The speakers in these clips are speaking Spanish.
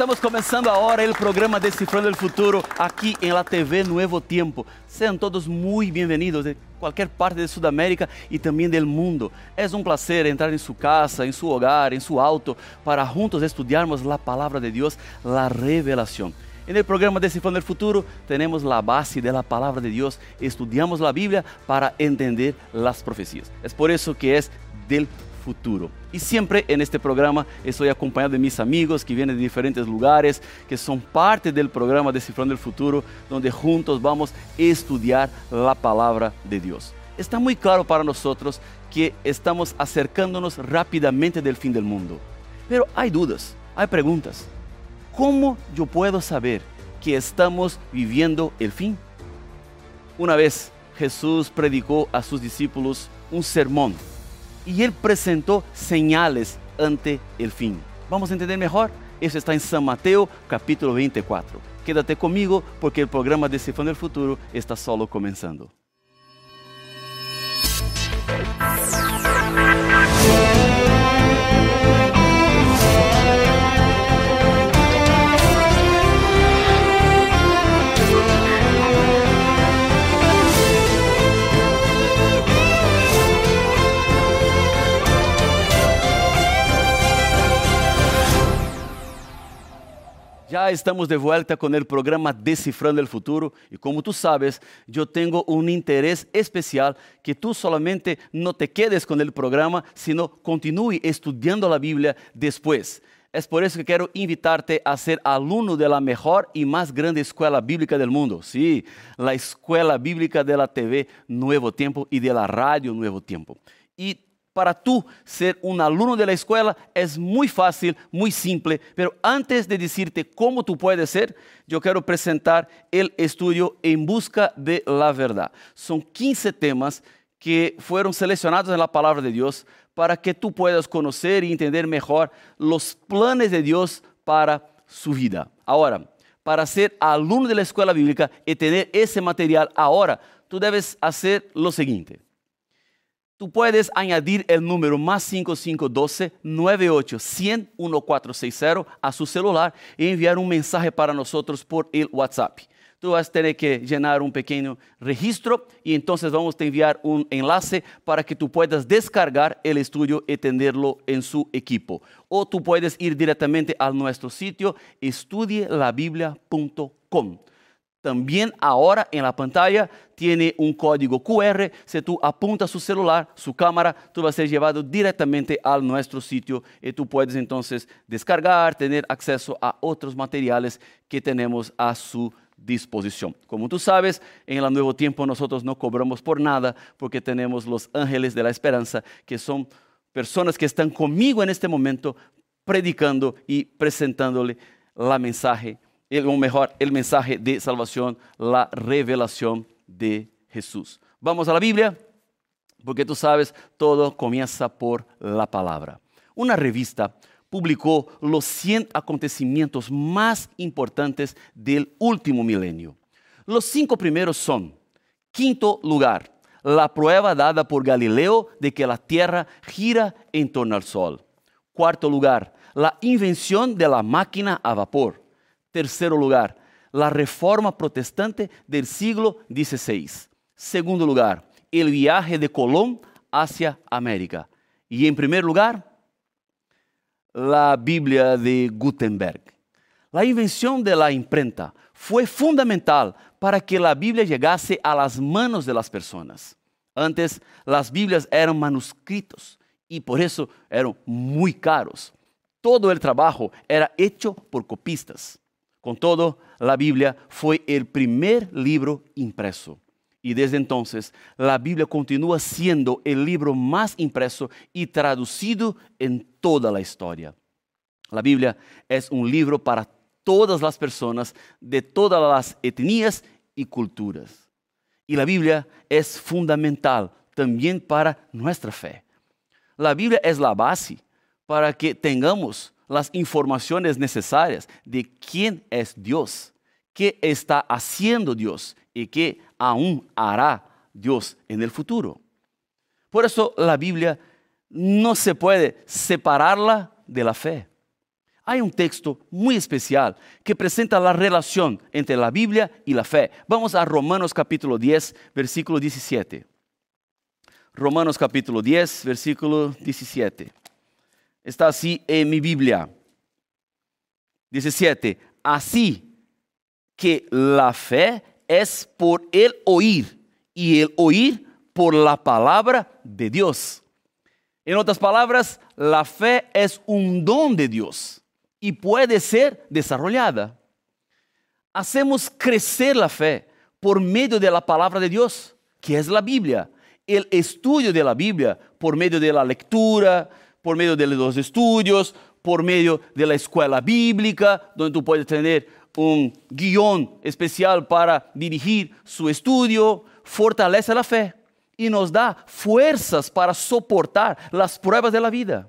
Estamos começando agora o programa Decifrando o Futuro aqui em la TV Nuevo Tiempo. Sejam todos muito bem-vindos de qualquer parte de Sudamérica e também do mundo. É um prazer entrar em sua casa, em seu hogar, em seu auto, para juntos estudarmos a palavra de Deus, a revelação. En el programa Descifrando el Futuro tenemos la base de la palabra de Dios, estudiamos la Biblia para entender las profecías. Es por eso que es del futuro. Y siempre en este programa estoy acompañado de mis amigos que vienen de diferentes lugares, que son parte del programa Descifrando el Futuro, donde juntos vamos a estudiar la palabra de Dios. Está muy claro para nosotros que estamos acercándonos rápidamente del fin del mundo. Pero hay dudas, hay preguntas. ¿Cómo yo puedo saber que estamos viviendo el fin? Una vez Jesús predicó a sus discípulos un sermón y él presentó señales ante el fin. Vamos a entender mejor. Eso está en San Mateo capítulo 24. Quédate conmigo porque el programa Descifrando el Futuro está solo comenzando. Já estamos de volta com o programa Decifrando o Futuro e como tu sabes, eu tenho um interesse especial que tu solamente não te quedes com o programa, sino continue estudando a Bíblia depois. É por isso que quero invitar-te a ser aluno da melhor e mais grande escola bíblica do mundo. Sí, a Escola Bíblica da TV Nuevo Tempo e da Rádio Nuevo Tempo. E para tú ser un alumno de la escuela es muy fácil, muy simple, pero antes de decirte cómo tú puedes ser, yo quiero presentar el estudio En Busca de la Verdad. Son 15 temas que fueron seleccionados en la palabra de Dios para que tú puedas conocer y entender mejor los planes de Dios para su vida. Ahora, para ser alumno de la escuela bíblica y tener ese material ahora, tú debes hacer lo siguiente. Tú puedes añadir el número más 5512 98 100 1460 a su celular y enviar un mensaje para nosotros por el WhatsApp. Tú vas a tener que llenar un pequeño registro y entonces vamos a enviar un enlace para que tú puedas descargar el estudio y tenerlo en su equipo. O tú puedes ir directamente a nuestro sitio estudielabiblia.com. También ahora en la pantalla tiene un código QR. Si tú apuntas su celular, su cámara, tú vas a ser llevado directamente a nuestro sitio y tú puedes entonces descargar, tener acceso a otros materiales que tenemos a su disposición. Como tú sabes, en el nuevo tiempo nosotros no cobramos por nada porque tenemos los ángeles de la esperanza, que son personas que están conmigo en este momento predicando y presentándole la mensaje o mejor, el mensaje de salvación, la revelación de Jesús. Vamos a la Biblia, porque tú sabes, todo comienza por la palabra. Una revista publicó los 100 acontecimientos más importantes del último milenio. Los cinco primeros son, quinto lugar, la prueba dada por Galileo de que la Tierra gira en torno al Sol. Cuarto lugar, la invención de la máquina a vapor. Terceiro lugar, la reforma protestante del siglo XVI. Segundo lugar, el viaje de Colón hacia América. Y en primer lugar, la Biblia de Gutenberg. La invención de la imprenta fue fundamental para que la Biblia llegase a las manos de las personas. Antes, las Biblias eran manuscritos y por eso eran muy caros. Todo el trabajo era hecho por copistas. Con todo, la Biblia fue el primer libro impreso. Y desde entonces, la Biblia continúa siendo el libro más impreso y traducido en toda la historia. La Biblia es un libro para todas las personas de todas las etnias y culturas. Y la Biblia es fundamental también para nuestra fe. La Biblia es la base para que tengamos las informaciones necesarias de quién es Dios, qué está haciendo Dios y qué aún hará Dios en el futuro. Por eso la Biblia no se puede separarla de la fe. hay un texto muy especial que presenta la relación entre la Biblia y la fe. Vamos a Romanos capítulo 10, versículo 17. Romanos capítulo 10, versículo 17. Está así en mi Biblia. 17. Así que la fe es por el oír y el oír por la palabra de Dios. En otras palabras, la fe es un don de Dios y puede ser desarrollada. Hacemos crecer la fe por medio de la palabra de Dios, que es la Biblia. El estudio de la Biblia por medio de la lectura, por medio de los estudios, por medio de la escuela bíblica, donde tú puedes tener un guion especial para dirigir su estudio, fortalece la fe y nos da fuerzas para soportar las pruebas de la vida.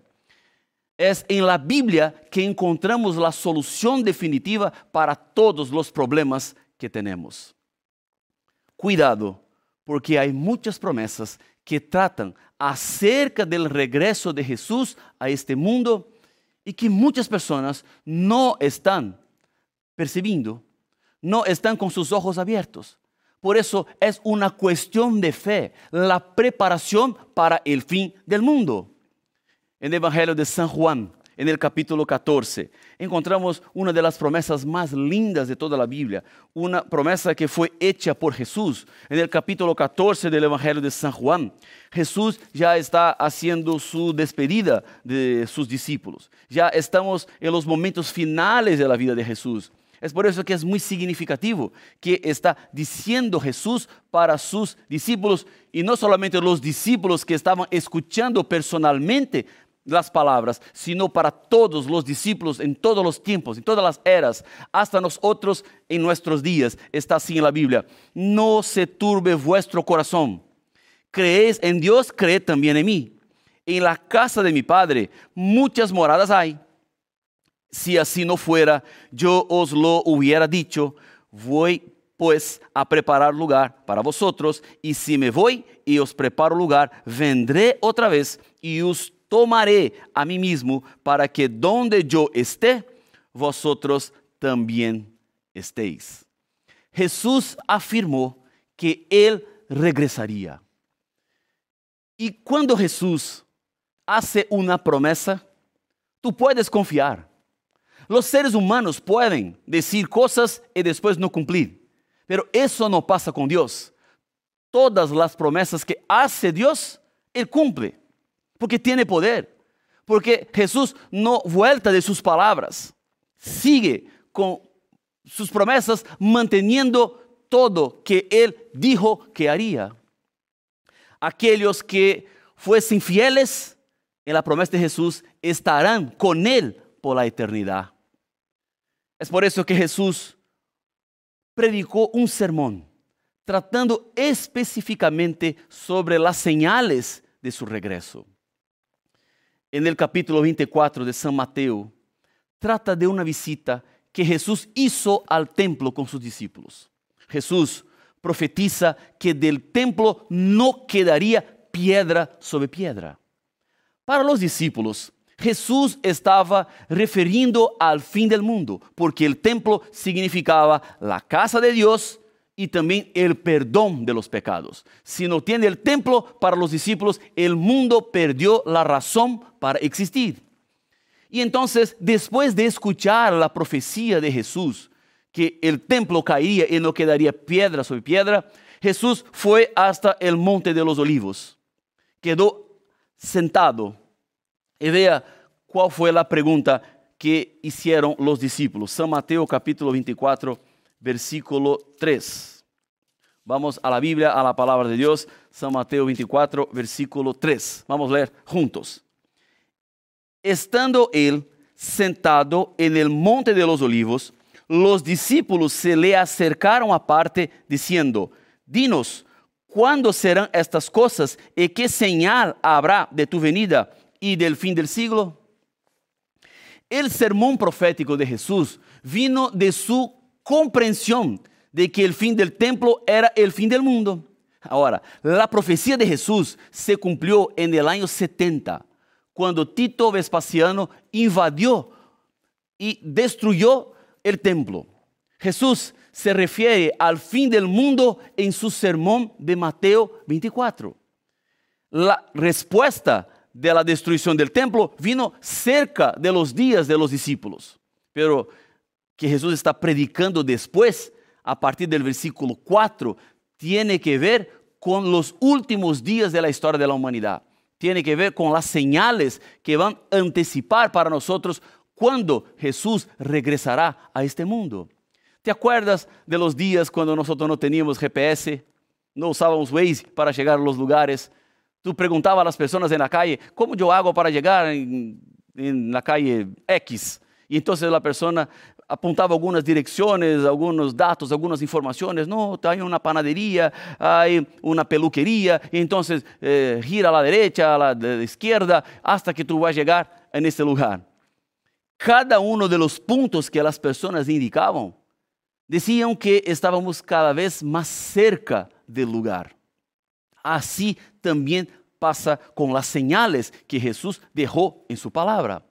Es en la Biblia que encontramos la solución definitiva para todos los problemas que tenemos. Cuidado, porque hay muchas promesas que tratan acerca del regreso de Jesús a este mundo y que muchas personas no están percibiendo, no están con sus ojos abiertos. Por eso es una cuestión de fe, la preparación para el fin del mundo. En el Evangelio de San Juan, en el capítulo 14, encontramos una de las promesas más lindas de toda la Biblia, una promesa que fue hecha por Jesús. En el capítulo 14 del Evangelio de San Juan, Jesús ya está haciendo su despedida de sus discípulos. Ya estamos en los momentos finales de la vida de Jesús. Es por eso que es muy significativo que está diciendo Jesús para sus discípulos y no solamente los discípulos que estaban escuchando personalmente las palabras, sino para todos los discípulos en todos los tiempos, en todas las eras, hasta nosotros en nuestros días. Está así en la Biblia. No se turbe vuestro corazón. Creéis en Dios, creed también en mí. En la casa de mi Padre muchas moradas hay si así no fuera, yo os lo hubiera dicho, voy pues a preparar lugar para vosotros, y si me voy y os preparo lugar, vendré otra vez y os tomaré a mí mismo para que donde yo esté, vosotros también estéis. Jesús afirmó que Él regresaría. Y cuando Jesús hace una promesa, tú puedes confiar los seres humanos pueden decir cosas y después no cumplir, pero eso no pasa con Dios. Todas las promesas que hace Dios, Él cumple, porque tiene poder, porque Jesús no vuelta de sus palabras, sigue con sus promesas manteniendo todo que Él dijo que haría. Aquellos que fuesen fieles en la promesa de Jesús estarán con Él por la eternidad. Es por eso que Jesús predicó un sermón tratando específicamente sobre las señales de su regreso. En el capítulo 24 de San Mateo, trata de una visita que Jesús hizo al templo con sus discípulos. Jesús profetiza que del templo no quedaría piedra sobre piedra. Para los discípulos, Jesús estaba refiriendo al fin del mundo, porque el templo significaba la casa de Dios y también el perdón de los pecados. Si no tiene el templo para los discípulos, el mundo perdió la razón para existir. Y entonces, después de escuchar la profecía de Jesús, que el templo caería y no quedaría piedra sobre piedra, Jesús fue hasta el monte de los olivos. Quedó sentado y vea cuál fue la pregunta que hicieron los discípulos. San Mateo capítulo 24, versículo 3. Vamos a la Biblia, a la palabra de Dios. San Mateo 24, versículo 3. Vamos a leer juntos. Estando él sentado en el monte de los olivos, los discípulos se le acercaron aparte diciendo, dinos, ¿cuándo serán estas cosas y qué señal habrá de tu venida? y del fin del siglo? El sermón profético de Jesús vino de su comprensión de que el fin del templo era el fin del mundo. Ahora, la profecía de Jesús se cumplió en el año 70, cuando Tito Vespasiano invadió y destruyó el templo. Jesús se refiere al fin del mundo en su sermón de Mateo 24. La respuesta de la destrucción del templo vino cerca de los días de los discípulos, pero que Jesús está predicando después, a partir del versículo 4, tiene que ver con los últimos días de la historia de la humanidad. Tiene que ver con las señales que van a anticipar para nosotros cuando Jesús regresará a este mundo. ¿Te acuerdas de los días cuando nosotros no teníamos GPS? No usábamos Waze para llegar a los lugares. Tú preguntabas a las personas en la calle, ¿cómo yo hago para llegar en, la calle X? Y entonces la persona apuntaba algunas direcciones, algunos datos, algunas informaciones. No, hay una panadería, hay una peluquería, entonces eh, gira a la derecha, a la, izquierda, hasta que tú vas a llegar en ese lugar. Cada uno de los puntos que las personas indicaban decían que estábamos cada vez más cerca del lugar. Así también pasa con las señales que Jesús dejó en su palabra.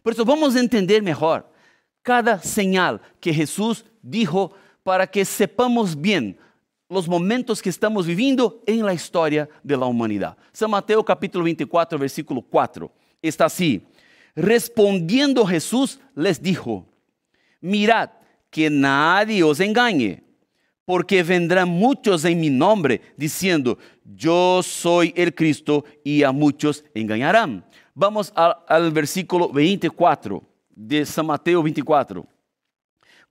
Por eso vamos a entender mejor cada señal que Jesús dijo para que sepamos bien los momentos que estamos viviendo en la historia de la humanidad. San Mateo capítulo 24, versículo 4. Está así. Respondiendo Jesús les dijo, mirad, que nadie os engañe, porque vendrán muchos en mi nombre diciendo, yo soy el Cristo, y a muchos engañarán. Vamos al, versículo 24 de San Mateo 24.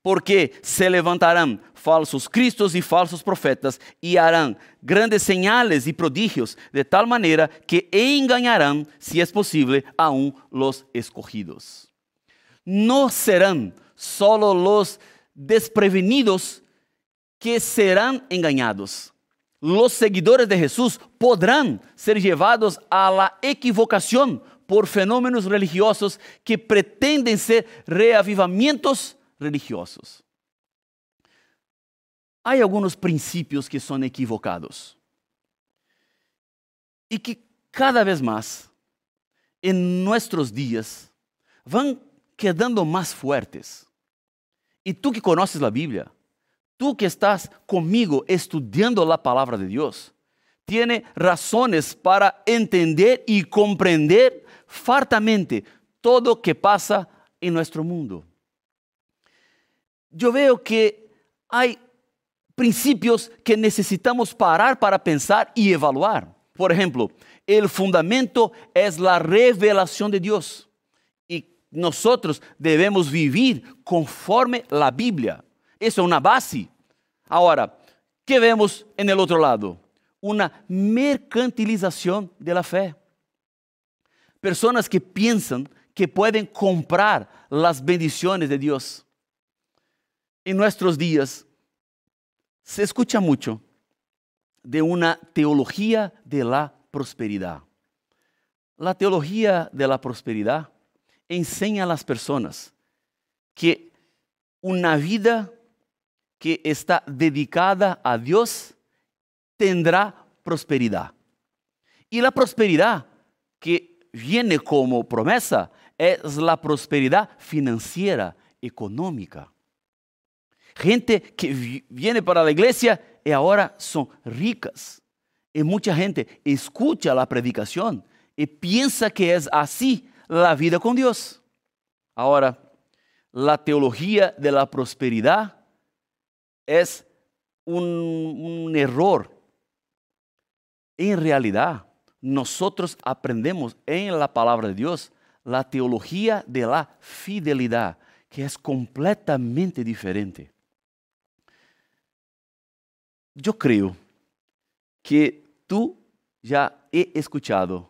Porque se levantarán falsos cristos y falsos profetas y harán grandes señales y prodigios de tal manera que engañarán, si es posible, aún los escogidos. No serán solo los desprevenidos que serán engañados. Los seguidores de Jesús podrán ser llevados a la equivocación por fenómenos religiosos que pretenden ser reavivamientos religiosos. Hay algunos principios que son equivocados y que cada vez más en nuestros días van quedando más fuertes. Y tú que conoces la Biblia, tú que estás conmigo estudiando la palabra de Dios, tiene razones para entender y comprender fartamente todo lo que pasa en nuestro mundo. Yo veo que hay principios que necesitamos parar para pensar y evaluar. Por ejemplo, el fundamento es la revelación de Dios. Y nosotros debemos vivir conforme la Biblia. Eso es una base. Ahora, ¿qué vemos en el otro lado? Una mercantilización de la fe. Personas que piensan que pueden comprar las bendiciones de Dios. En nuestros días se escucha mucho de una teología de la prosperidad. La teología de la prosperidad enseña a las personas que una vida que está dedicada a Dios tendrá prosperidad. Y la prosperidad que viene como promesa es la prosperidad financiera, económica. Gente que viene para la iglesia y ahora son ricas. Y mucha gente escucha la predicación y piensa que es así la vida con Dios. Ahora, la teología de la prosperidad es un, error. En realidad, nosotros aprendemos en la palabra de Dios la teología de la fidelidad, que es completamente diferente. Yo creo que tú ya he escuchado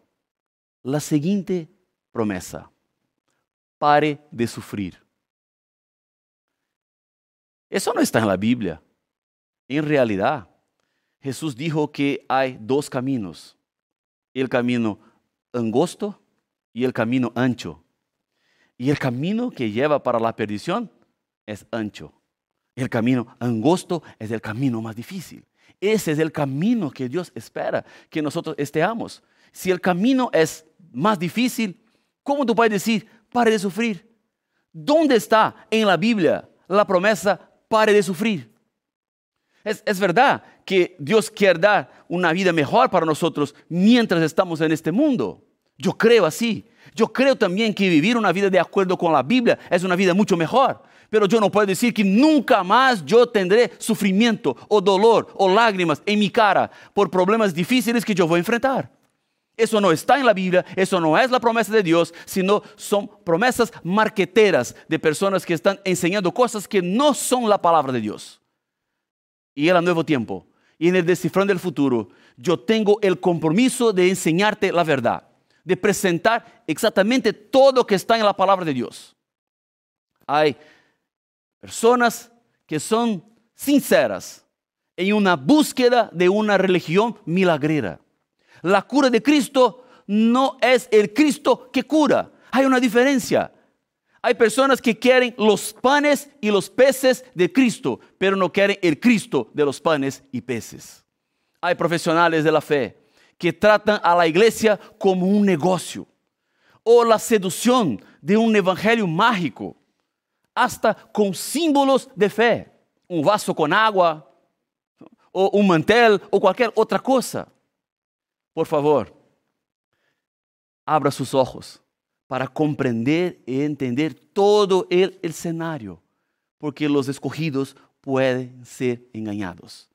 la siguiente promesa. Pare de sufrir. Eso no está en la Biblia. En realidad, Jesús dijo que hay dos caminos. El camino angosto y el camino ancho. Y el camino que lleva para la perdición es ancho. El camino angosto es el camino más difícil. Ese es el camino que Dios espera que nosotros estemos. Si el camino es más difícil, ¿cómo tú puedes decir, pare de sufrir? ¿Dónde está en la Biblia la promesa pare de sufrir? Es, es, verdad que Dios quiere dar una vida mejor para nosotros mientras estamos en este mundo. Yo creo así. Yo creo también que vivir una vida de acuerdo con la Biblia es una vida mucho mejor. Pero yo no puedo decir que nunca más yo tendré sufrimiento o dolor o lágrimas en mi cara por problemas difíciles que yo voy a enfrentar. Eso no está en la Biblia, eso no es la promesa de Dios, sino son promesas marqueteras de personas que están enseñando cosas que no son la palabra de Dios. Y el nuevo tiempo, y en el descifrando del futuro, yo tengo el compromiso de enseñarte la verdad, de presentar exactamente todo lo que está en la palabra de Dios. Hay personas que son sinceras en una búsqueda de una religión milagrera la cura de Cristo no es el Cristo que cura. Hay una diferencia. Hay personas que quieren los panes y los peces de Cristo, pero no quieren el Cristo de los panes y peces. Hay profesionales de la fe que tratan a la iglesia como un negocio o la seducción de un evangelio mágico, hasta con símbolos de fe, un vaso con agua o un mantel o cualquier otra cosa. Por favor, abra sus ojos para comprender y entender todo el escenario, porque los escogidos pueden ser engañados.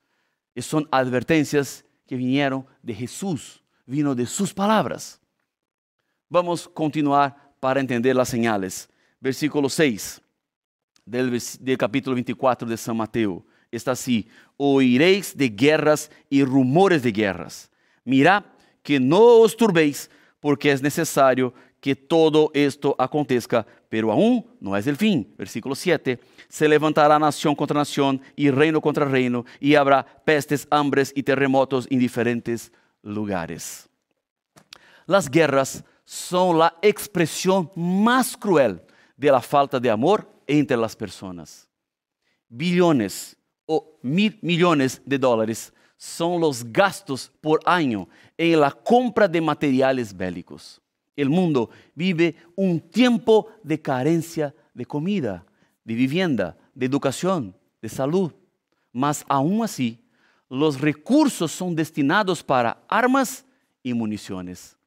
Y son advertencias que vinieron de Jesús, vino de sus palabras. Vamos a continuar para entender las señales. Versículo 6 del, capítulo 24 de San Mateo está así: Oiréis de guerras y rumores de guerras. Mirad que no os turbéis, porque es necesario que todo esto acontezca, pero aún no es el fin. Versículo 7. Se levantará nación contra nación y reino contra reino, y habrá pestes, hambres y terremotos en diferentes lugares. Las guerras son la expresión más cruel de la falta de amor entre las personas. Billones o mil millones de dólares son los gastos por año en la compra de materiales bélicos. El mundo vive un tiempo de carencia de comida, de vivienda, de educación, de salud. Mas aún así, los recursos son destinados para armas y municiones.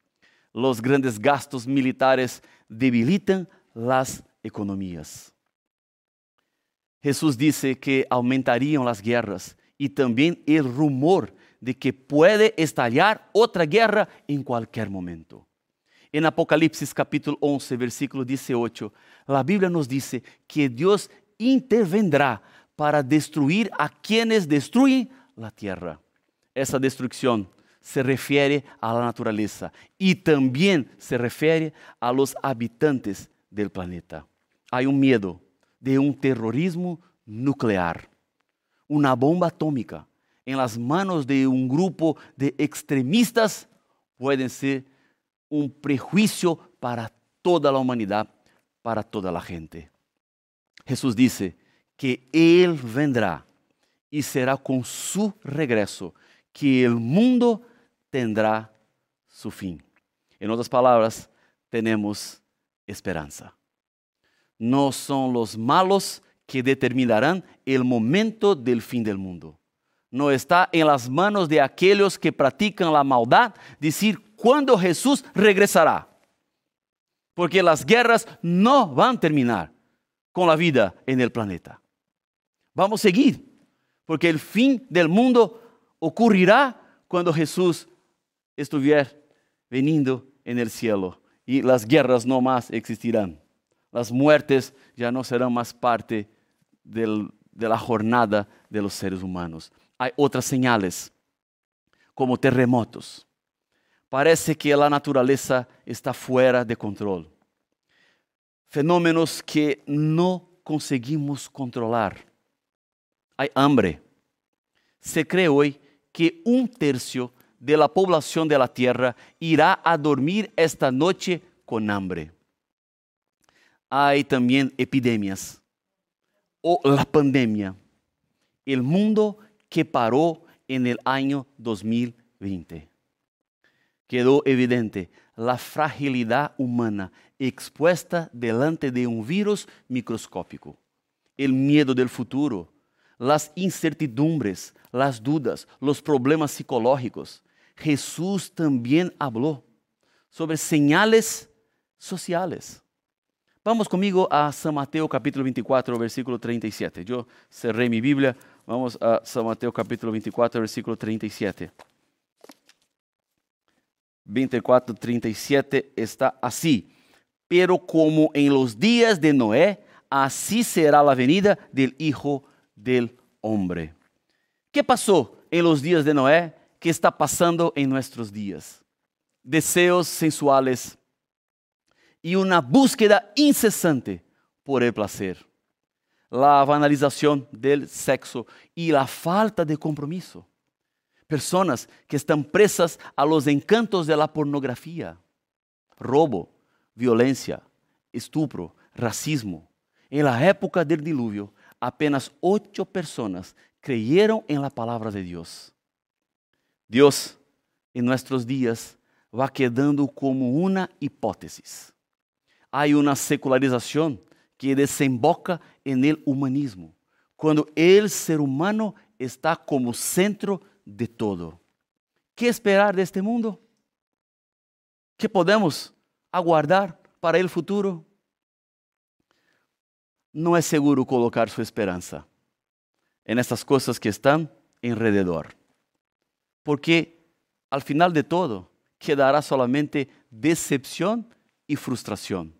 Los grandes gastos militares debilitan las economías. Jesús dice que aumentarían las guerras y también el rumor de que puede estallar otra guerra en cualquier momento. En Apocalipsis capítulo 11, versículo 18, la Biblia nos dice que Dios intervendrá para destruir a quienes destruyen la tierra. Esa destrucción se refiere a la naturaleza y también se refiere a los habitantes del planeta. Hay un miedo de un terrorismo nuclear una bomba atómica en las manos de un grupo de extremistas pueden ser un prejuicio para toda la humanidad, para toda la gente. Jesús dice que Él vendrá y será con su regreso que el mundo tendrá su fin. En otras palabras, tenemos esperanza. No son los malos que determinarán el momento del fin del mundo. No está en las manos de aquellos que practican la maldad decir cuándo Jesús regresará. Porque las guerras no van a terminar con la vida en el planeta. Vamos a seguir, porque el fin del mundo ocurrirá cuando Jesús estuviera veniendo en el cielo y las guerras no más existirán. Las muertes ya no serán más parte de la jornada de los seres humanos. Hay otras señales, como terremotos. Parece que la naturaleza está fuera de control. Fenómenos que no conseguimos controlar. Hay hambre. Se cree hoy que un tercio de la población de la Tierra irá a dormir esta noche con hambre. Hay también epidemias o la pandemia, el mundo que paró en el año 2020. Quedó evidente la fragilidad humana expuesta delante de un virus microscópico, el miedo del futuro, las incertidumbres, las dudas, los problemas psicológicos. Jesús también habló sobre señales sociales. Vamos conmigo a San Mateo capítulo 24, versículo 37. Yo cerré mi Biblia. Vamos a San Mateo capítulo 24, versículo 37. 24, 37 está así. Pero como en los días de Noé, así será la venida del Hijo del Hombre. ¿Qué pasó en los días de Noé? ¿Qué está pasando en nuestros días? Deseos sensuales y una búsqueda incesante por el placer. La banalización del sexo y la falta de compromiso personas que están presas a los encantos de la pornografía, robo, violencia, estupro, racismo. En la época del diluvio, apenas ocho personas creyeron en la palabra de Dios. Dios, en nuestros días, va quedando como una hipótesis. Hay una secularización que desemboca en el humanismo, cuando el ser humano está como centro de todo. ¿Qué esperar de este mundo? ¿Qué podemos aguardar para el futuro? No es seguro colocar su esperanza en estas cosas que están alrededor, porque al final de todo quedará solamente decepción y frustración.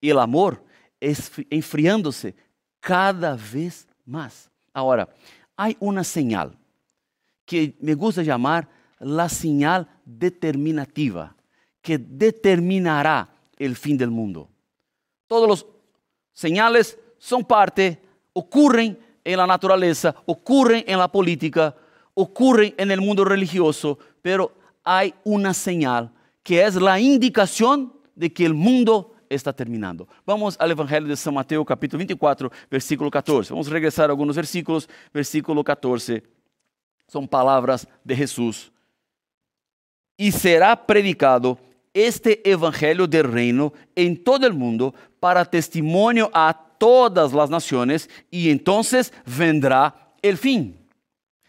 Y el amor es enfriándose cada vez más. Ahora, hay una señal que me gusta llamar la señal determinativa, que determinará el fin del mundo. Todos los señales son parte, ocurren en la naturaleza, ocurren en la política, ocurren en el mundo religioso, pero hay una señal que es la indicación de que el mundo está terminando. Vamos al Evangelio de San Mateo capítulo 24, versículo 14. Vamos a regresar a algunos versículos, versículo 14 son palabras de Jesús. Y será predicado este evangelio del reino en todo el mundo para testimonio a todas las naciones y entonces vendrá el fin.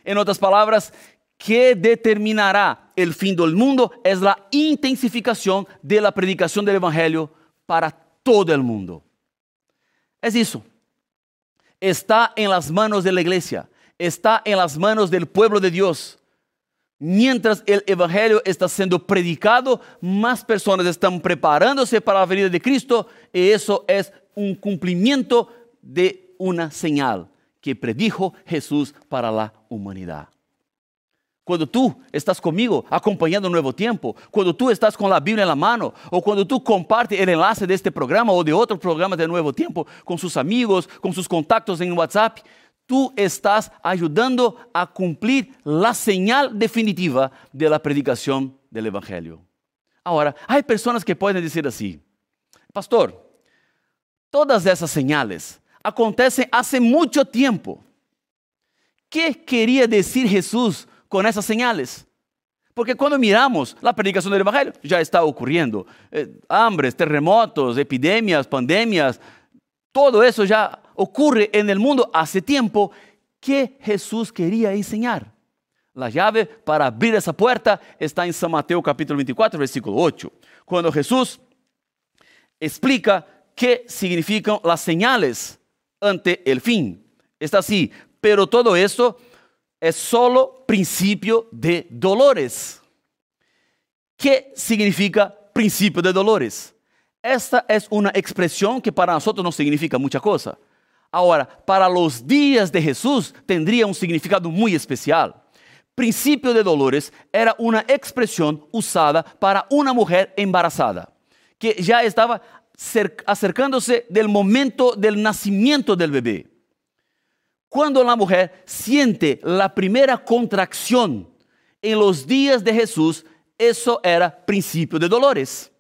En otras palabras, que determinará el fin del mundo es la intensificación de la predicación del evangelio para todo el mundo. Es eso. Está en las manos de la iglesia está en las manos del pueblo de Dios. Mientras el Evangelio está siendo predicado, más personas están preparándose para la venida de Cristo y eso es un cumplimiento de una señal que predijo Jesús para la humanidad. Cuando tú estás conmigo acompañando un nuevo tiempo, cuando tú estás con la Biblia en la mano, o cuando tú compartes el enlace de este programa o de otro programa de nuevo tiempo con sus amigos, con sus contactos en WhatsApp, tú estás ayudando a cumplir la señal definitiva de la predicación del Evangelio. Ahora, hay personas que pueden decir así, pastor, todas esas señales acontecen hace mucho tiempo. ¿Qué quería decir Jesús con esas señales? Porque cuando miramos la predicación del Evangelio, ya está ocurriendo. Eh, hambres, terremotos, epidemias, pandemias, todo eso ya ocurre en el mundo hace tiempo que Jesús quería enseñar. La llave para abrir esa puerta está en San Mateo capítulo 24, versículo 8, cuando Jesús explica qué significan las señales ante el fin. Está así, pero todo esto es solo principio de dolores. ¿Qué significa principio de dolores? Esta es una expresión que para nosotros no significa mucha cosa. Ahora, para los días de Jesús tendría un significado muy especial. Principio de dolores era una expresión usada para una mujer embarazada, que ya estaba acercándose del momento del nacimiento del bebé. Cuando la mujer siente la primera contracción en los días de Jesús, eso era principio de dolores.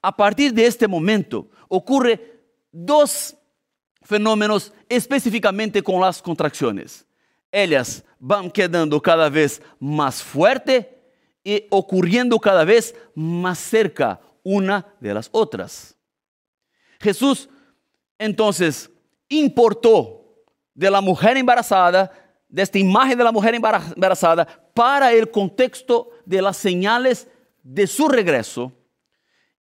A partir de este momento ocurre dos fenómenos específicamente con las contracciones. Ellas van quedando cada vez más fuerte y ocurriendo cada vez más cerca una de las otras. Jesús entonces importó de la mujer embarazada, de esta imagen de la mujer embarazada, para el contexto de las señales de su regreso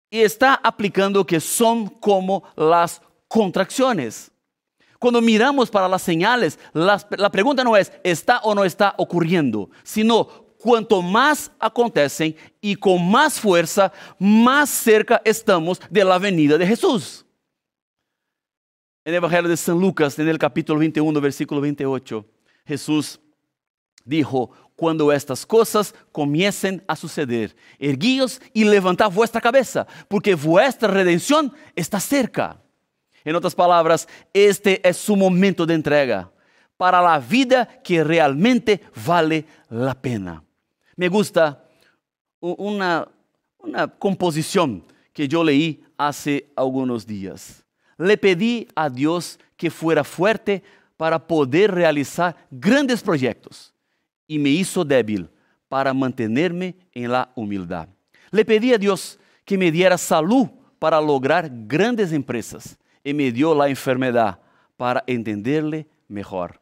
y está aplicando que son como las contracciones. Cuando miramos para las señales, la pregunta no es está o no está ocurriendo, sino cuanto más acontecen y con más fuerza, más cerca estamos de la venida de Jesús. En el Evangelio de San Lucas, en el capítulo 21, versículo 28, Jesús dijo, cuando estas cosas comiencen a suceder, erguíos y levantad vuestra cabeza, porque vuestra redención está cerca. En otras palabras, este es su momento de entrega para la vida que realmente vale la pena. Me gusta una, una composición que yo leí hace algunos días. Le pedí a Dios que fuera fuerte para poder realizar grandes proyectos y me hizo débil para mantenerme en la humildad. Le pedí a Dios que me diera salud para lograr grandes empresas y me dio la enfermedad para entenderle mejor.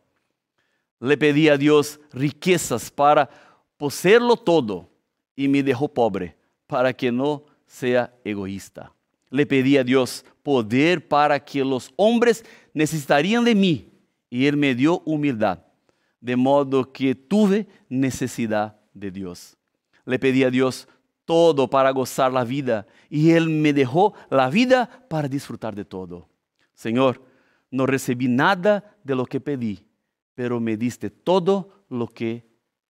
Le pedí a Dios riquezas para poseerlo todo y me dejó pobre para que no sea egoísta. Le pedí a Dios poder para que los hombres necesitarían de mí y Él me dio humildad, de modo que tuve necesidad de Dios. Le pedí a Dios todo para gozar la vida y Él me dejó la vida para disfrutar de todo. Señor, no recibí nada de lo que pedí, pero me diste todo lo que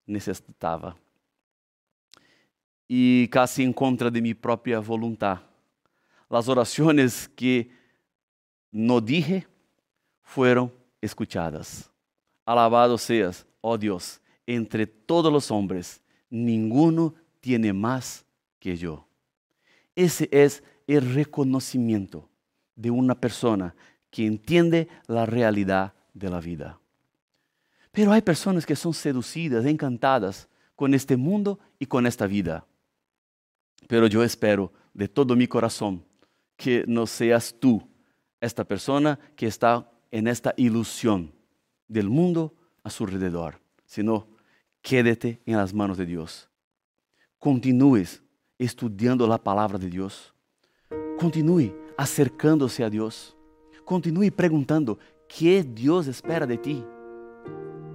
necesitaba. Y casi en contra de mi propia voluntad. Las oraciones que no dije fueron escuchadas. Alabado seas, oh Dios, entre todos los hombres, ninguno tiene más que yo. Ese es el reconocimiento de una persona que entiende la realidad de la vida. Pero hay personas que son seducidas, encantadas con este mundo y con esta vida. Pero yo espero de todo mi corazón que no seas tú esta persona que está en esta ilusión del mundo a su alrededor, sino quédate en las manos de Dios continúes estudiando la palabra de Dios. Continúe acercándose a Dios. Continúe preguntando qué Dios espera de ti.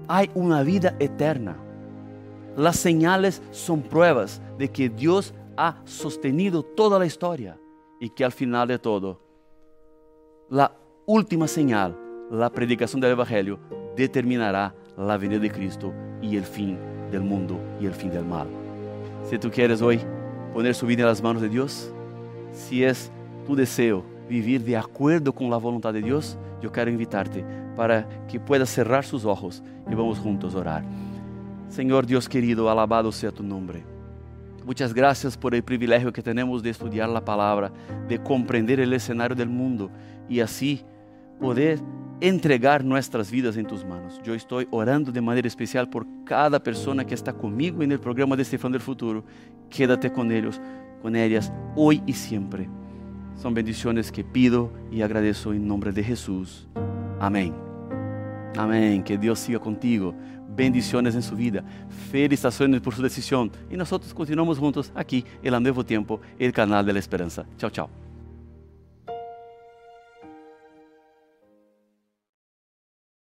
Hay una vida eterna. Las señales son pruebas de que Dios ha sostenido toda la historia y que al final de todo, la última señal, la predicación del Evangelio, determinará la venida de Cristo y el fin del mundo y el fin del mal. Si tú quieres hoy poner su vida en las manos de Dios, si es tu deseo vivir de acuerdo con la voluntad de Dios, yo quiero invitarte para que puedas cerrar sus ojos y vamos juntos a orar. Señor Dios querido, alabado sea tu nombre. Muchas gracias por el privilegio que tenemos de estudiar la palabra, de comprender el escenario del mundo y así poder entregar nuestras vidas en tus manos. Yo estoy orando de manera especial por cada persona que está conmigo en el programa de Estefan del Futuro. Quédate con ellos, con ellas, hoy y siempre. Son bendiciones que pido y agradezco en nombre de Jesús. Amén. Amén. Que Dios siga contigo. Bendiciones en su vida. Felicitaciones por su decisión. Y nosotros continuamos juntos aquí en el Nuevo Tiempo, el canal de la esperanza. Chao, chao.